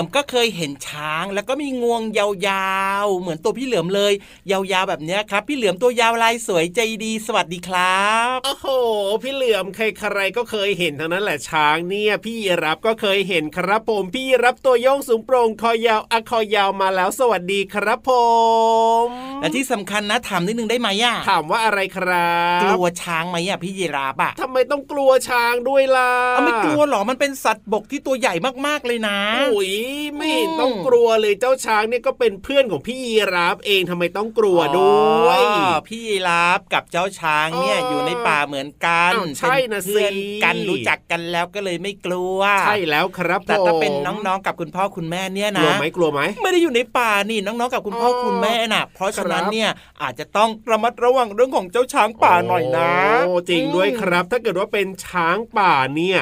เหลือมก็เคยเห็นช้าง แล้วก็มีงวงยาวๆ เหมือนตัวพี่เหลือมเลย ยาวๆแบบเนี้ยครับ พี่เหลือมตัวยาวลายสวยใจดี สวัสดีครับโอ้โห พี่เหลือมใครๆก็เคยเห็นทั้งนั้นแหละช้างเนี่ย พี่รับก็เคยเห็นครับผมพี่รับตัวโยงสูงโปร่งคอยาวอะคอยาวมาแล้วสวัสดีครับผมและที่สำคัญนะถามนิดนึงได้ไหมอะถามว่าอะไรครับกลัวช้างไหมอะพี่ยีราฟอะทำไมต้องกลัวช้างด้วยล่ะเอาไม่กลัวหรอมันเป็นสัตว์บกที่ตัวใหญ่มากๆเลยนะอุ้ยไม่เห็นต้องกลัวเลยเจ้าช้างเนี่ยก็เป็นเพื่อนของพี่ยีรับเองทำไมต้องกลัวด้วยอ๋อพี่ยีราฟกับเจ้าช้างเนี่ยอ๋อออยู่ในป่าเหมือนกันอ้าวใช่นะเป็เพื่อนสิกันรู้จักกันแล้วก็เลยไม่กลัว ใช่แล้วครับแต่ถ้าผมเป็นน้องๆกับคุณพ่อคุณแม่เนี่ยกลันะวไหมกลัวไหมไม่ได้อยู่ในป่านี่น้องๆกับคุณพ่อออคุณแม่น่ะ เพราะฉะนั้นครับเนี่ยอาจจะต้องระมัดระวังเรื่องของเจ้าช้างป่าหน่อยนะโอ้จริงด้วยครับ ถ้าเกิดว่าเป็นช้างป่าเนี่ย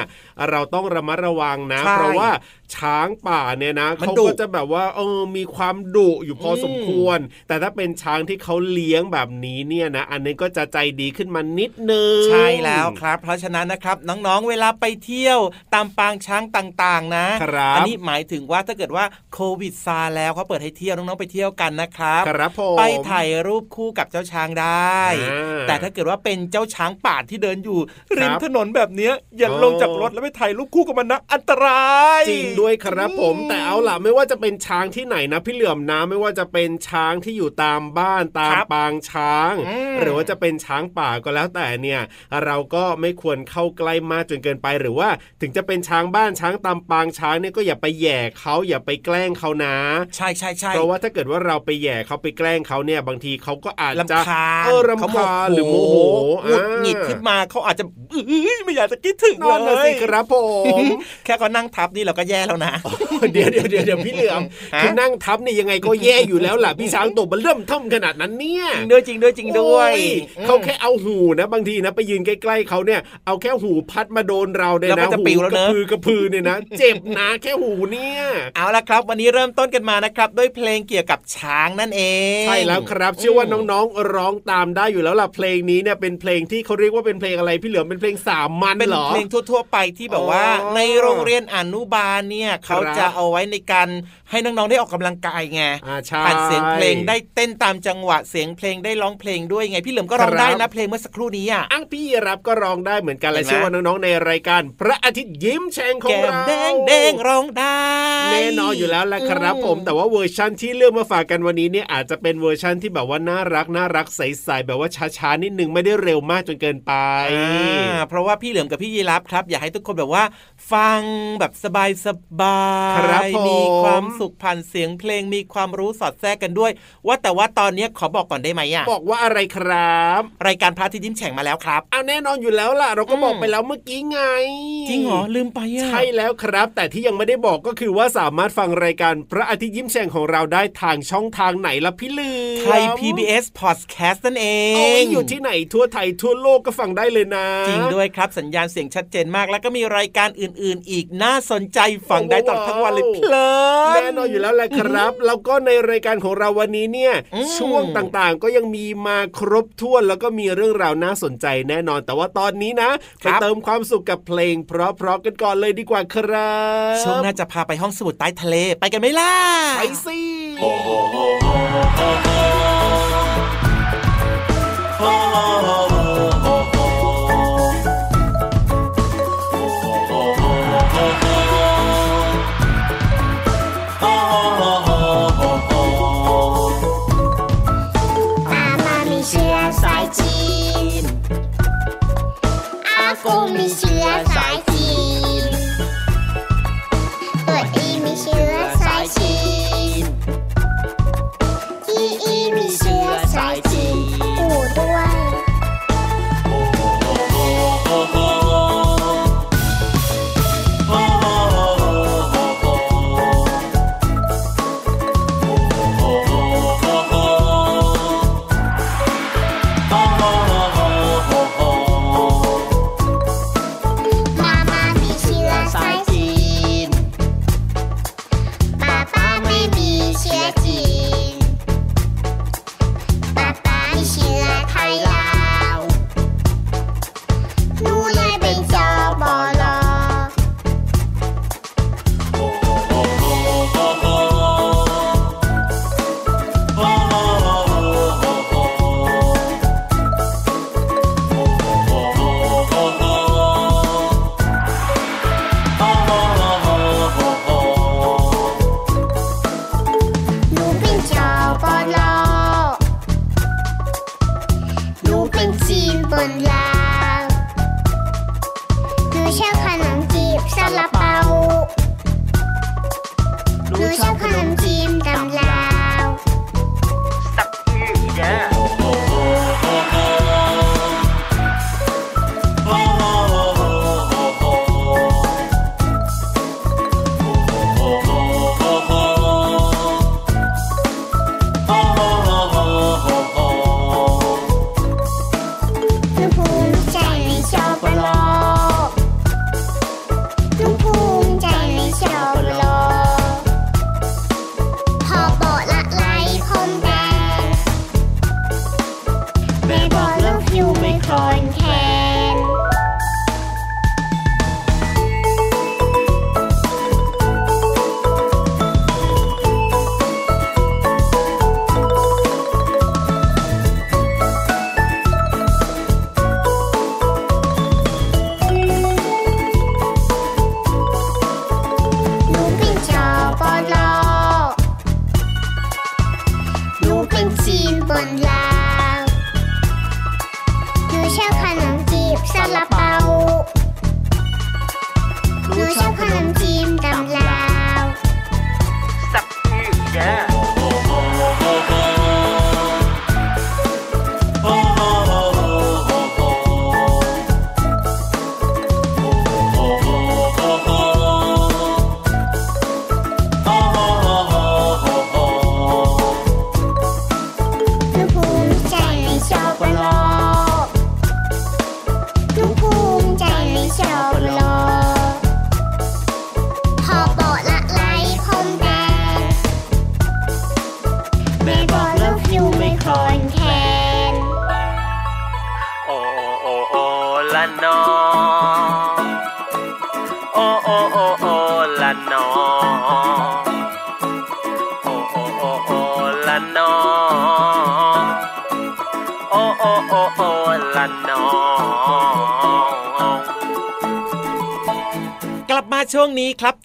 เราต้องระมัดระวังนะใช่เพราะว่าช้างป่าเนี่ยนะมันเขาดุก็จะแบบว่าเออมีความดุอยู่พออมสมควร แต่ถ้าเป็นช้างที่เขาเลี้ยงแบบนี้เนี่ยนะ อันนี้ก็จะใจดีขึ้นมานิดนึงใช่แล้วครับ เพราะฉะนั้นนะครับน้องๆเวลาไปเที่ยวตามปางช้างต่างๆนะครับอันี้หมายถึงว่าถ้าเกิดว่าโควิดซาแล้วเขาเปิดให้เที่ยวน้องๆไปเที่ยวกันนะครับครับผมไปถ่ายรูปคู่กับเจ้าช้างได้อ่าแต่ถ้าเกิดว่าเป็นเจ้าช้างป่าที่เดินอยู่ริมครับถนนแบบเนี้ยอย่าอ๋อลงจากรถแล้วไปถ่ายรูปคู่กับมันนะอันตราย จริงด้วยครับผม แต่เอาล่ะไม่ว่าจะเป็นช้างที่ไหนนะพี่เหลื่อมนะไม่ว่าจะเป็นช้างที่อยู่ตามบ้านตามครับปางช้างอืมหรือว่าจะเป็นช้างป่าก็แล้วแต่เนี่ยเราก็ไม่ควรเข้าใกล้มากจนเกินไปหรือว่า ถึงจะเป็นช้างบ้านช้างตามปางช้างเนี่ยก็อย่าไปแหย่เขาอย่าไปแกล้งเขานะ ใช่ใช่ใช่เพราะว่าถ้าเกิดว่าเราไปแหย่เขาไปแกล้งเขาเนี่ยบางทีเขาก็อาจจะลำคาญเออรำคาญหรือโมโหหงุดหงิดขึ้นมาเขาอาจจะอื้อไม่อยากจะคิดถึงนั่นเลนะสิยครับผม แค่เขานั่งทับนี่เราก็แย่แล้วนะ เดี๋ยวเดี๋ยวเดี๋ยวเดี๋ยวพี่เหลือมฮะคือนั่งทับเนี่ยยังไงก็แย่อยู่แล้วล่ะพี่ช้างตัวมันเริ่มท่อมขนาดนั้นเนี่ยจริงด้วยจริงด้วยจริงด้วยโอ้เขาแค่เอาหูนะ บางทีนะไปยืนใกล้ๆเขาเนี่ยเอาแค่หูพัดมาโดนเราเนี่ยแล้วนะก็จะปิวแล้วกเนระอะพือกระพือเนี่ยนะเจ็บนะแค่หูเนี่ยเอาละครับ วันนี้เริ่มต้นกันมานะครับ ด้วยเพลงเกี่ยวกับช้างนั่นเองใช่แล้วครับ เชื่อว่าน้องๆร้องตามได้อยู่แล้วล่ะเพลงนี้เนี่ยเป็นเพลงที่เขาเรียกว่าเป็นเพลงอะไรพี่เหลือมเป็นเพลงสามมันเป็นเหรอเพลงทั่วๆไปที่แบบว่าอ๋อในโรงเรียนอนุบาลเนี่ยเขาครับจะเอาไว้ในการให้น้องๆได้ออกกำลังกายไงอ่าใช่ผ่านเสียงเพลงได้เต้นตามจังหวะเสียงเพลงได้ร้องเพลงด้วยไง พี่เหลิมก็ร้องครับได้นะเพลงเมื่อสักครู่นี้อะอ้างพี่รับก็ร้องได้เหมือนกันและเห็นไหมเชื่อว่าน้องๆในรายการ พระอาทิตย์ยิ้มแฉ่งของแก้มเราแดงแดงร้องได้แน่นอนอยู่แล้วแหละครับ ผมแต่ว่าเวอร์ชั่นที่เลือกมาฝากกันวันนี้เนี่ยอาจจะเป็นเวอร์ชั่นที่แบบว่าน่ารักน่ารักใสๆแบบว่าช้าๆนิดนึงไม่ได้เร็วมากจนเกินไปอ่าเพราะว่าพี่เหลือมกับพี่ยีรับครับอยากให้ทุกคนแบบว่า ฟังแบบสบายสบาครับยผมมีความสุขผ่านเสียงเพลงมีความรู้สอดแทรกกันด้วย ว่าแต่ว่าตอนนี้ขอบอกก่อนได้ไหมอะบอกว่าอะไรครับ รายการพระอาทิตย์ยิ้มแฉ่งมาแล้วครับเอาแน่นนอนอยู่แล้วล่ะ เราก็บอกไปแล้วเมื่อกี้ไง จริงเหรอลืมไปอะใช่แล้วครับ แต่ที่ยังไม่ได้บอกก็คือว่าสามารถฟังรายการพระอาทิตย์ยิ้มแฉ่งของเราได้ทางช่องทางไหนล่ะพี่ลือไทย PBS Podcast นั่นเอโอ้ยงอยู่ที่ไหนทั่วไทยทั่วโลกก็ฟังได้เลยนะ จริงด้วยครับสัญญาณเสียงชัดเจนมากแล้วก็มีรายการอื่นๆ อีกน่าสนใจฟังได้ตลอดทั้งวันเลยเพลินแน่นอนอยู่แล้วแหละครับ แล้วก็ในรายการของเราวันนี้เนี่ยอืมช่วงต่างๆ ก็ยังมีมาครบถ้วนแล้วก็มีเรื่องราวน่าสนใจแน่นอน แต่ว่าตอนนี้นะไปเติมความสุขกับเพลง เพราะๆกันก่อนเลยดีกว่าครับช่วงหน่าจะพาไปห้องสมุดใต้ทะเลไปกันไหมล่ะไปสิ หนูช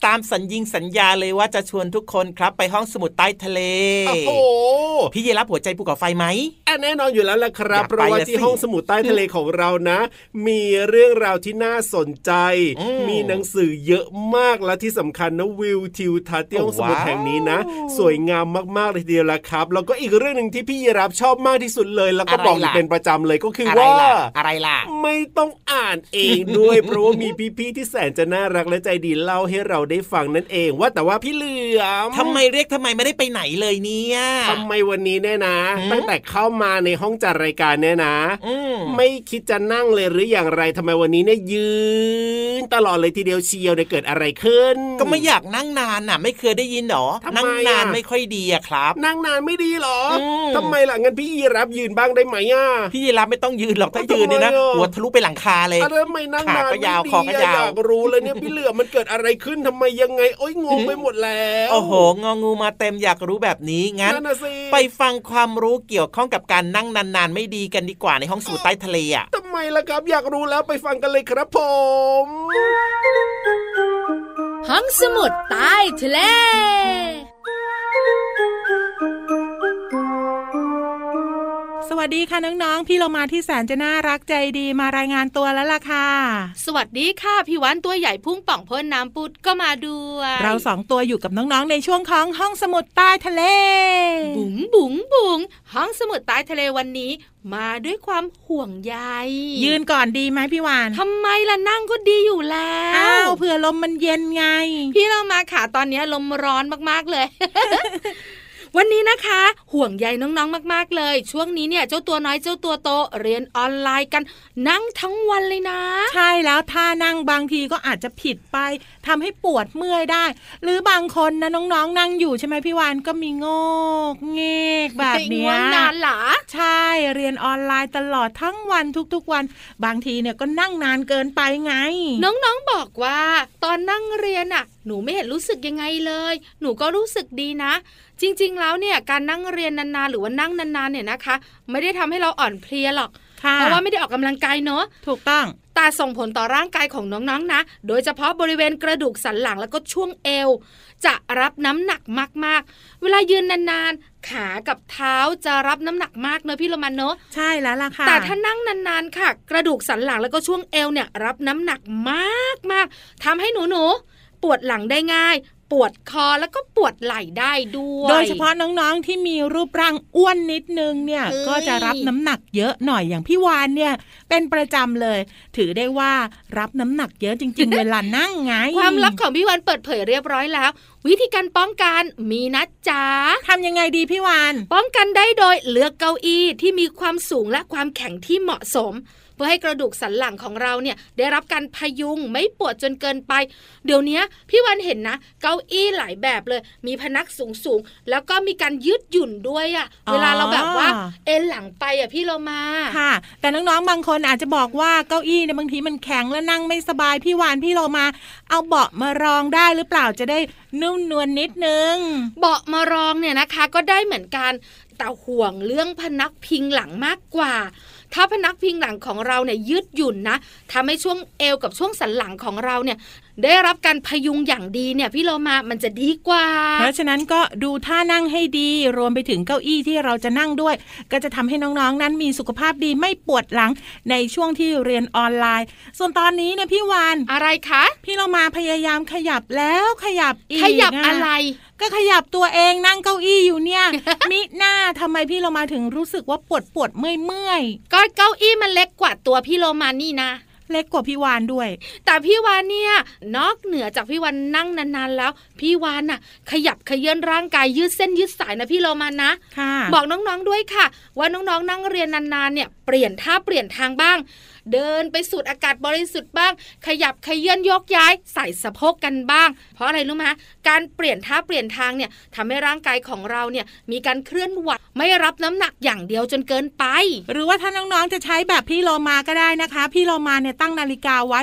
ตามสัญญิงสัญญาเลยว่าจะชวนทุกคนครับไปห้องสมุดใต้ทะเล โอ้โห พี่เยรับหัวใจภูเขาไฟไหมอะแน่นอนอยู่แล้วล่ะครับอยากไปเพราะว่าละสิที่ห้องสมุดใต้ทะเลของเรานะ มีเรื่องราวที่น่าสนใจอืมมีหนังสือเยอะมากและที่สำคัญนะวิวทิวทัศน์ที่ห้องสมุดว้าวแห่งนี้นะ สวยงามมากๆเลยทีเดียวละครับ แล้วก็อีกเรื่องหนึ่งที่พี่ยีรับชอบมากที่สุดเลย แล้วก็บอกอยู่เป็นประจำเลยก็คืออะไรว่าล่ะอะไรล่ะ ไม่ต้องอ่านเองด้วยเพราะว่ามีพี่ๆที่แสนจะน่ารักและใจดีเล่าให้เราได้ฟังนั่นเองว่าแต่ว่าพี่เหลือมทำไมเรียกทำไมไม่ได้ไปไหนเลยเนี่ยทำไมวันนี้เนี่ยนะหืมตั้งแต่เข้ามาในห้องจัดรายการเนี่ยนะอืมไม่คิดจะนั่งเลยหรืออย่างไรทำไมวันนี้เนี่ยยืนตลอดเลยทีเดียวเชียวเนี่ยเกิดอะไรขึ้น ก็ไม่อยากนั่งนานน่ะ ไม่เคยได้ยินหรอทำไมนั่งนานอะไม่ค่อยดีอะครับ นั่งนานไม่ดีเหรออมทำไมล่ะงั้นพี่ยีรับยืนบ้างได้ไหมอะพี่เยรับไม่ต้องยืนหรอกถ้าทำไมยืนนี่นะอะหัวทะลุไปหลังคาเลยอะไรทำไมนั่งนานขาก็ไม่ยาวดีคอก็อะยาวอยากรู้เลยเนี่ยพี่เหลือมมันเกิดอะไรขึ้นทำไมยังไง โอ้ยงงไปหมดแล้ว โอ้โห งองูมาเต็มอยากรู้แบบนี้ งั้นนั่นน่ะสิไปฟังความรู้เกี่ยวข้องกับการนั่งนานๆ ไม่ดีกันดีกว่าในห้องสมุดใต้ทะเลอะทำไมล่ะครับ อยากรู้แล้วไปฟังกันเลยครับผม ห้องสมุดใต้ทะเล สวัสดีค่ะน้องๆ พี่เรามาที่แสนจะน่ารักใจดีมารายงานตัวแล้วล่ะค่ะ สวัสดีค่ะพี่วันตัวใหญ่พุ่งป่องพ่นน้ำปุดก็มาด้วยเราสองตัวอยู่กับน้องๆในช่วงของห้องสมุดใต้ทะเล บุ๋งบุ๋งบุ๋งห้องสมุดใต้ทะเลวันนี้มาด้วยความห่วงใย ยืนก่อนดีไหมพี่วานทำไมล่ะนั่งก็ดีอยู่แล้อ้าววเผื่อลมมันเย็นไง พี่เรามาค่ะตอนนี้ลมร้อนมากๆเลย วันนี้นะคะ ห่วงใยน้องๆมากๆเลย ช่วงนี้เนี่ยเจ้าตัวน้อยเจ้าตัวโตเรียนออนไลน์กันนั่งทั้งวันเลยนะ ใช่แล้วท่านั่งบางทีก็อาจจะผิดไปทำให้ปวดเมื่อยได้ หรือบางคนนะน้องๆ นั่งอยู่ใช่ไหมพี่วานก็มีโงกเงกแบบเนี้ยง่วงนานเหรอใช่เรียนออนไลน์ตลอดทั้งวันทุกๆวัน บางทีเนี่ยก็นั่งนานเกินไปไง น้องๆบอกว่า ตอนนั่งเรียนน่ะ หนูไม่เห็นรู้สึกยังไงเลย หนูก็รู้สึกดีนะ จริงๆแล้วเนี่ยการนั่งเรียนนานๆหรือว่านั่งนานๆเนี่ยนะคะ ไม่ได้ทำให้เราอ่อนเพลียหรอกค่ะเพราะว่าไม่ได้ออกกำลังกายเนอะถูกต้องแต่ส่งผลต่อร่างกายของน้องๆนะ โดยเฉพาะบริเวณกระดูกสันหลังแล้วก็ช่วงเอว จะรับน้ำหนักมากๆ เวลายืนนานๆ ขากับเท้าจะรับน้ำหนักมากเนอะพี่โรมันเนอะใช่แล้วล่ะค่ะ แต่ถ้านั่งนานๆค่ะ กระดูกสันหลังแล้วก็ช่วงเอวเนี่ยรับน้ำหนักมากๆทำให้หนูๆ ปวดหลังได้ง่าย ปวดคอแล้วก็ปวดไหล่ได้ด้วย โดยเฉพาะน้องๆที่มีรูปร่างอ้วนนิดนึงเนี่ยเอ้ยก็จะรับน้ำหนักเยอะหน่อยอย่างพี่วานเนี่ย เป็นประจำเลย ถือได้ว่ารับน้ำหนักเยอะจริง ๆ เวลานั่งไงความลับของพี่วันเปิดเผยเรียบร้อยแล้ว วิธีการป้องกันมีนะจ๊ะทำยังไงดีพี่วานป้องกันได้โดยเลือกเก้าอี้ที่มีความสูงและความแข็งที่เหมาะสม เพื่อให้กระดูกสันหลังของเราเนี่ยได้รับการพยุงไม่ปวดจนเกินไป เดี๋ยวนี้พี่วันเห็นนะ เก้าอี้หลายแบบเลย มีพนักสูงสูงๆแล้วก็มีการยืดหยุ่นด้วยอะอ๋อเวลาเราแบบว่า เอ็นหลังไปอะพี่เรามาค่ะ แต่น้องๆบางคนอาจจะบอกว่าเก้าอี้เนี่ยบางทีมันแข็งแล้วนั่งไม่สบายพี่วานพี่โลมา เอาเบาะมารองได้หรือเปล่าจะได้นุ่มนวลนิดนึง เบาะมารองเนี่ยนะคะ ก็ได้เหมือนกันแต่ห่วงเรื่องพนักพิงหลังมากกว่า ถ้าพนักพิงหลังของเราเนี่ยยืดหยุ่นนะทำให้ช่วงเอวกับช่วงสันหลังของเราเนี่ย ได้รับการพยุงอย่างดีเนี่ยพี่โลมามันจะดีกว่า เพราะฉะนั้นก็ดูท่านั่งให้ดีรวมไปถึงเก้าอี้ที่เราจะนั่งด้วย ก็จะทำให้น้องๆ นั้นมีสุขภาพดีไม่ปวดหลังในช่วงที่เรียนออนไลน์ ส่วนตอนนี้เนี่ยพี่วานอะไรคะ พี่เรามาพยายามขยับแล้วขยับอีกขยับนอะไรก็ขยับตัวเองนั่งเก้าอี้อยู่เนี่ย มิหน้าทำไมพี่เรามาถึงรู้สึกว่าปวดปวดเมื่อยเมื่อยก็เก้าอี้มันเล็กกว่าตัวพี่โลมานี่นะ เล็กกว่าพี่วานด้วย แต่พี่วานเนี่ยนอกเหนือจากพี่วานนั่งนานๆแล้ว พี่วานน่ะ ขยับขยื่นร่างกายยืดเส้นยืดสายนะพี่โลมานะค่ะบอกน้องๆด้วยค่ะ ว่าน้องๆนั่งเรียนนานๆเนี่ยเปลี่ยนท่าเปลี่ยนทางบ้าง เดินไปสูดอากาศบริสุทธิ์บ้าง ขยับขยื่นยกย้าย ใส่สะโพกกันบ้าง เพราะอะไรรู้ไหมการเปลี่ยนท่าเปลี่ยนทางเนี่ยทำให้ร่างกายของเราเนี่ยมีการเคลื่อนไหวไม่รับน้ำหนักอย่างเดียวจนเกินไป หรือว่าถ้าน้องๆจะใช้แบบพี่โลมาก็ได้นะคะ พี่โลมาเนี่ยตั้งนาฬิกาไว้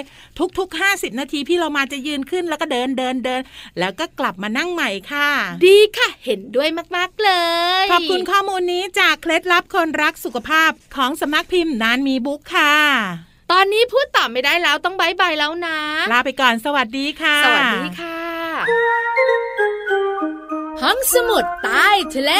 ทุกๆ 50 นาที พี่โลมาจะยืนขึ้นแล้วก็เดินเดินเดิน แล้วก็กลับมานั่งใหม่ค่ะดีค่ะเห็นด้วยมากๆเลย ขอบคุณข้อมูลนี้จากเคล็ดลับคนรักสุขภาพของสำนักพิมพ์นานมีบุ๊กค่ะตอนนี้พูดต่อไม่ได้แล้วต้องบายบายแล้วนะ ลาไปก่อนสวัสดีค่ะ สวัสดีค่ะ ห้องสมุดใต้ทะเล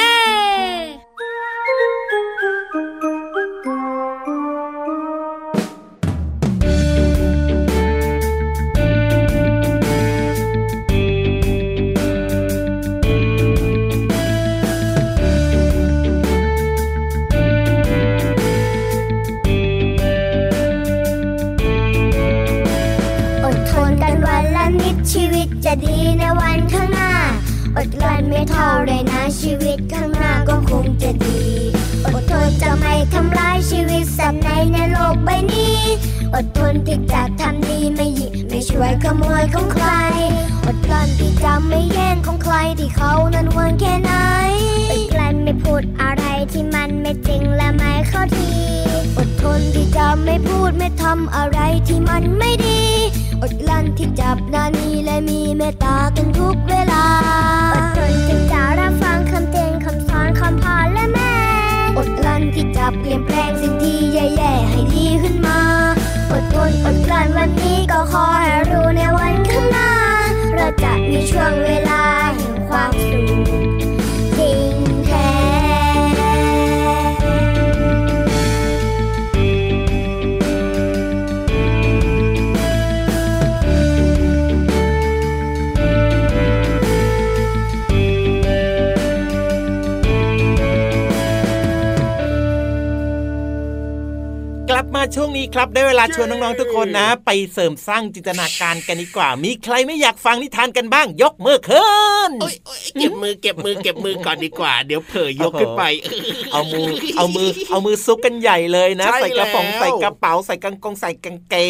เท่าไรนะชีวิตข้างหน้าก็คงจะดี อดทนจะไม่ทำร้ายชีวิตสัตว์ในในโลกใบนี้ อดทนที่จะทำดีไม่หยิบไม่ช่วยขโมยของใคร อดกลั้นที่จะไม่แย่งของใครที่เขานั้นหวงแค่ไหน อดกลั้นไม่พูดอะไรที่มันไม่จริงและไม่เข้าที อดทนที่จะไม่พูดไม่ทำอะไรที่มันไม่ดี อดลั้นที่จับนานีและมีเมตตากันทุกเวลา ลี่ยนแปลงสิ่งที่แย่ๆให้ดีขึ้นมา อดทนอดกลั้นวันนี้ก็ขอให้รู้ในวันข้างหน้า เราจะมีช่วงเวลาแห่งความสุข มาช่วงนี้ครับ ได้เวลาชวนน้องๆทุกคนนะ ไปเสริมสร้างจินตนาการกันดีกว่า มีใครไม่อยากฟังนิทานกันบ้าง ยกมือขึ้นเก็บมือเก็บมือเก็บมือก่อนดีกว่า เดี๋ยวเผยยกขึ้นไป เอามือเอามือเอามือซุกกันใหญ่เลยนะ ใส่กระป๋องใส่กระเป๋าใส่กางกงใส่กางเกง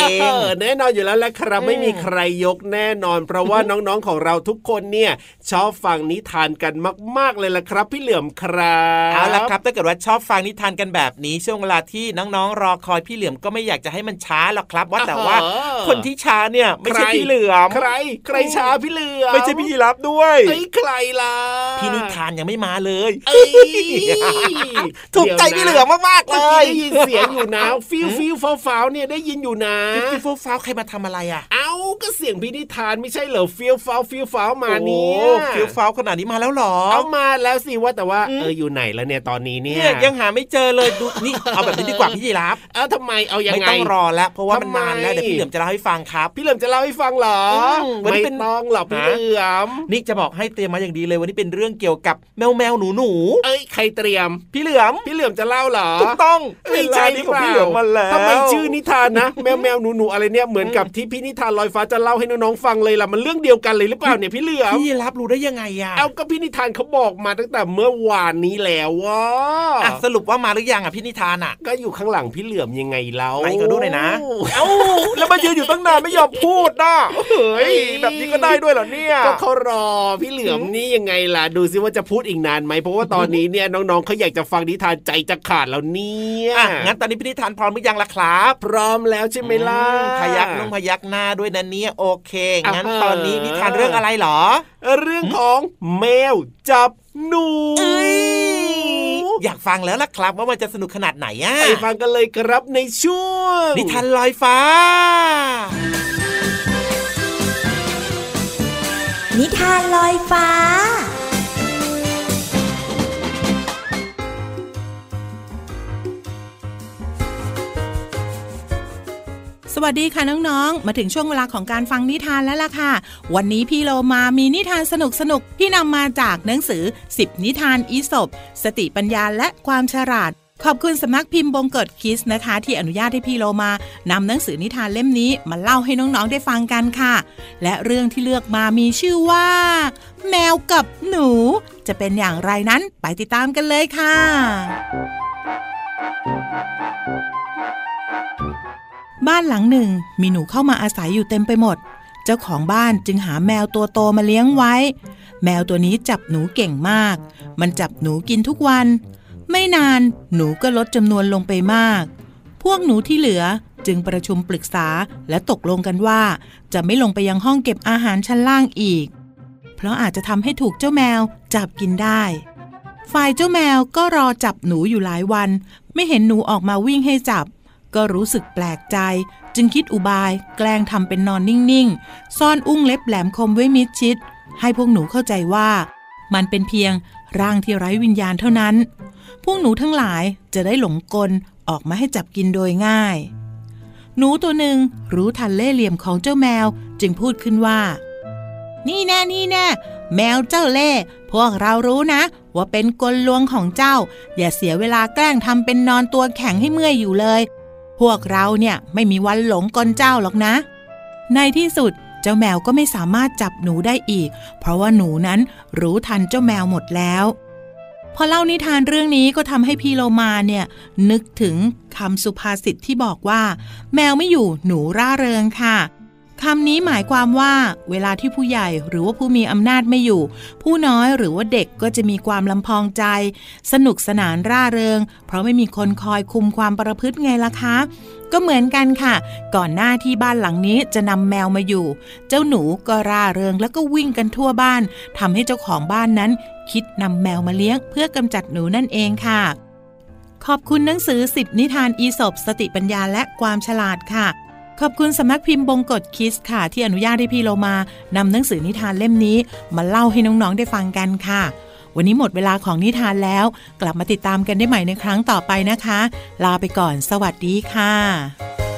แน่นอนอยู่แล้วแหละครับไม่มีใครยกแน่นอน เพราะว่าน้องๆของเราทุกคนเนี่ยชอบฟังนิทานกันมาก ๆเลยละครับ พี่เหลือมครับเอาละครับถ้าเกิดว่าชอบฟังนิทานกันแบบนี้ช่วงเวลาที่น้องๆรอคอยพี่เหลือมก็ไม่อยากจะให้มันช้าหรอกครับ ว่าแต่ว่าคนที่ช้าเนี่ย ไม่ใช่พี่เหลือมใคร ใครช้าพี่เหลือมไม่ใช่พี่รับด้วยไอ้ใครล่ะพี่นิทานยังไม่มาเลยถูกใจพี่เหลือมมากๆเลยได้ยินเสียงอยู่นะฟิวฟิวฟ้าฟ้าเนี่ยได้ยินอยู่นะฟิวฟ้าใครมาทำอะไรอะ เอ้าก็เสียงพี่นิทานไม่ใช่เหรอฟิวฟ้าฟิวฟ้ามาเนี่ยฟิวฟ้าขนาดนี้มาแล้วหรอเอามาแล้วสิว่าแต่ว่าเอออยู่ไหนแล้วเนี่ยตอนนี้เนี่ยยังหาไม่เจอเลยดูนี่เอาแบบนี้ดีกว่าพี่ยีรับเอ้าทำไมเอายังไงไม่ต้องรอแล้วเพราะว่ามันนานแล้วเดี๋ยวพี่เหลือมจะเล่าให้ฟังครับ พี่เหลือมจะเล่าให้ฟังเหรอวันนี้เป็นน้องหรอพี่เหลือมนี่จะบอกให้เตรียมมาอย่างดีเลยวันนี้เป็นเรื่องเกี่ยวกับแมวแมวหนูหนูเอ้ยใครเตรียม พี่เหลือมพี่เหลือมจะเล่าเหรอถูกต้องไม่ใช่ที่พี่เหลือมมาแล้วทำไมชื่อนิทานนะ แมวแมวหนูหนูอะไรเนี่ยเหมือนกับที่พี่นิทานลอยฟ้าจะเล่าให้น้องๆฟังเลยล่ะมันเรื่องเดียวกันเลยหรือเปล่าเนี่ยพี่เหลือมพี่รับรู้ได้ยังไงอะเอาก็พี่นิทานเขาบอกมาตั้งแต่เมื่อวานนี้แล้วว่าสรุปว่ามาหรือยังอะพี่นิทานอะก็อยู่ข้างหลังพี่เหลือมยังไงเล่าไหนก็ดูหน่อยนะ เอ้าแล้วมายืนอยู่ตั้งนานไม่ยอมพูดนะเฮ้ยแบบนี้ก็ได้ด้วยเหรอเนี่ยก็เขารอพี่เหลือมนี่ยังไงล่ะดูซิว่าจะพูดอีกนานไหมเพราะว่าตอนนี้เนี่ยน้องๆเขาอยากจะฟังนิทานใจจะขาดแล้วเนี่ยงั้นตอนนี้พี่นิทานพร้อมหรือยังล่ะครับพร้อมแล้วใช่ไหมล่ะพยักน้องพยักหน้าด้วยนะเนี่ยโอเคงั้นตอนนี้นิทานเรื่องอะไรหรอ เรื่องของแมวจับหนู อยากฟังแล้วล่ะครับว่ามันจะสนุกขนาดไหนอะไปฟังกันเลยครับในช่วง นิทานลอยฟ้า นิทานลอยฟ้า สวัสดีค่ะน้องๆ มาถึงช่วงเวลาของการฟังนิทานแล้วล่ะค่ะ วันนี้พี่โลมามีนิทานสนุกๆที่นำมาจากหนังสือ 10 นิทานอีสบสติปัญญาและความฉลาด ขอบคุณสำนักพิมพ์บงเกิดคิสนะคะ ที่อนุญาตให้พี่โลมานำหนังสือนิทานเล่มนี้มาเล่าให้น้องๆได้ฟังกันค่ะ และเรื่องที่เลือกมามีชื่อว่า แมวกับหนู จะเป็นอย่างไรนั้นไปติดตามกันเลยค่ะ บ้านหลังหนึ่งมีหนูเข้ามาอาศัยอยู่เต็มไปหมด เจ้าของบ้านจึงหาแมวตัวโตมาเลี้ยงไว้ แมวตัวนี้จับหนูเก่งมาก มันจับหนูกินทุกวัน ไม่นานหนูก็ลดจำนวนลงไปมาก พวกหนูที่เหลือจึงประชุมปรึกษาและตกลงกันว่า จะไม่ลงไปยังห้องเก็บอาหารชั้นล่างอีก เพราะอาจจะทำให้ถูกเจ้าแมวจับกินได้ ฝ่ายเจ้าแมวก็รอจับหนูอยู่หลายวัน ไม่เห็นหนูออกมาวิ่งให้จับ ก็รู้สึกแปลกใจ จึงคิดอุบายแกล้งทำเป็นนอนนิ่งๆ ซ่อนอุ้งเล็บแหลมคมไว้มิดชิด ให้พวกหนูเข้าใจว่า มันเป็นเพียงร่างที่ไร้วิญญาณเท่านั้น พวกหนูทั้งหลายจะได้หลงกลออกมาให้จับกินโดยง่าย หนูตัวหนึ่งรู้ทันเล่เหลี่ยมของเจ้าแมวจึงพูดขึ้นว่า นี่แน่นี่แน่แมวเจ้าเล่พวกเรารู้นะ ว่าเป็นกลลวงของเจ้า อย่าเสียเวลาแกล้งทำเป็นนอนตัวแข็งให้เมื่อยอยู่เลย พวกเราเนี่ยไม่มีวันหลงกลเจ้าหรอกนะ ในที่สุดเจ้าแมวก็ไม่สามารถจับหนูได้อีก เพราะว่าหนูนั้นรู้ทันเจ้าแมวหมดแล้ว พอเล่านิทานเรื่องนี้ก็ทำให้พีโลมาเนี่ย นึกถึงคำสุภาษิตที่บอกว่า แมวไม่อยู่หนูร่าเริงค่ะ คำนี้หมายความว่าเวลาที่ผู้ใหญ่หรือว่าผู้มีอำนาจไม่อยู่ ผู้น้อยหรือว่าเด็กก็จะมีความลำพองใจ สนุกสนานร่าเริง เพราะไม่มีคนคอยคุมความประพฤติไงล่ะคะ ก็เหมือนกันค่ะ ก่อนหน้าที่บ้านหลังนี้จะนำแมวมาอยู่ เจ้าหนูก็ร่าเริงแล้วก็วิ่งกันทั่วบ้านทำให้เจ้าของบ้านนั้น คิดนำแมวมาเลี้ยง เพื่อกำจัดหนูนั่นเองค่ะขอบคุณหนังสือสิบนิทานอีสบสติปัญญาและความฉลาดค่ะ ขอบคุณสำนักพิมพ์บงกฎคิสค่ะ ที่อนุญาตให้พี่เรามานำหนังสือนิทานเล่มนี้ มาเล่าให้น้องๆได้ฟังกันค่ะ วันนี้หมดเวลาของนิทานแล้ว กลับมาติดตามกันได้ใหม่ในครั้งต่อไปนะคะ ลาไปก่อน สวัสดีค่ะ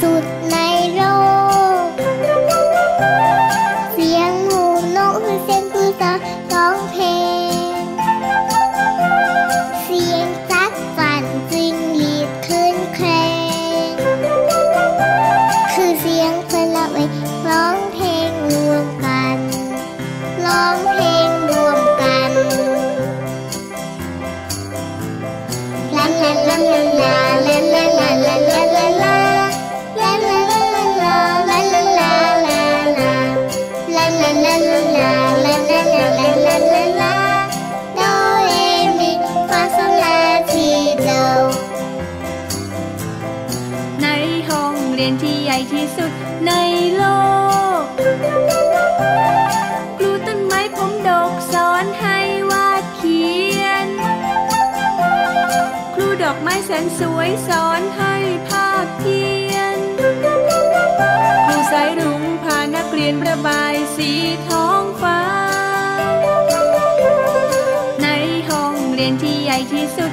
suốt อกไม้แสนสวยสอนให้ภาคเพียนครูสายรุ้งพานักเรียนประบายสีท้องฟ้า ในห้องเรียนที่ใหญ่ที่สุด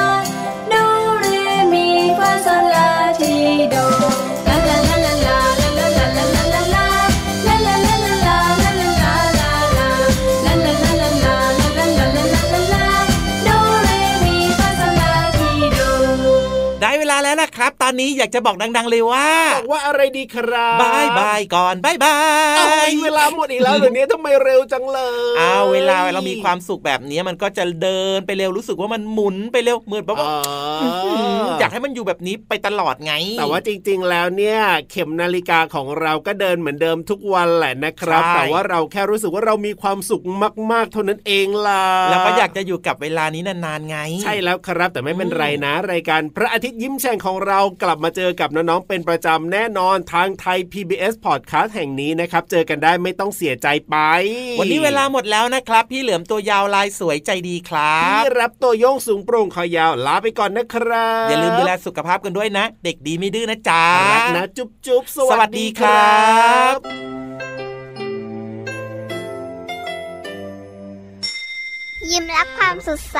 ตอนนี้อยากจะบอกดัง ๆ เลยว่าบอกว่าอะไรดีครับบายบายก่อนบายบายเวลาหมดอีกแล้วเดี๋ยวนี้ทำไมเร็วจังเลยอ้าวเวลาเรามีความสุขแบบนี้มันก็จะเดินไปเร็วรู้สึกว่ามันหมุนไปเร็วเหมือนแบบว่าอยากให้มันอยู่แบบนี้ไปตลอดไง แต่ว่าจริง ๆ แล้วเนี่ย เข็มนาฬิกาของเราก็เดินเหมือนเดิมทุกวันแหละนะครับ แต่ว่าเราแค่รู้สึกว่าเรามีความสุขมาก ๆ เท่านั้นเองล่ะแล้วก็อยากจะอยู่กับเวลานี้นานๆไง ใช่แล้วครับแต่ไม่เป็นไรนะ รายการพระอาทิตย์ยิ้มแฉ่งของเรากลับมาเจอกับน้องๆเป็นประจำแน่นอนทางไทย PBS Podcast แห่งนี้นะครับเจอกันได้ไม่ต้องเสียใจไป วันนี้เวลาหมดแล้วนะครับ พี่เหลือมตัวยาวลายสวยใจดีครับพี่รับตัวโยงสูงโปร่งคอยาวลาไปก่อนนะครับอย่าลืมดูแลสุขภาพกันด้วยนะ เด็กดีไม่ดื้อนะจ๊ะรักนะจุ๊บจุ๊บสวัสดีครับยิ้มรับความสดใส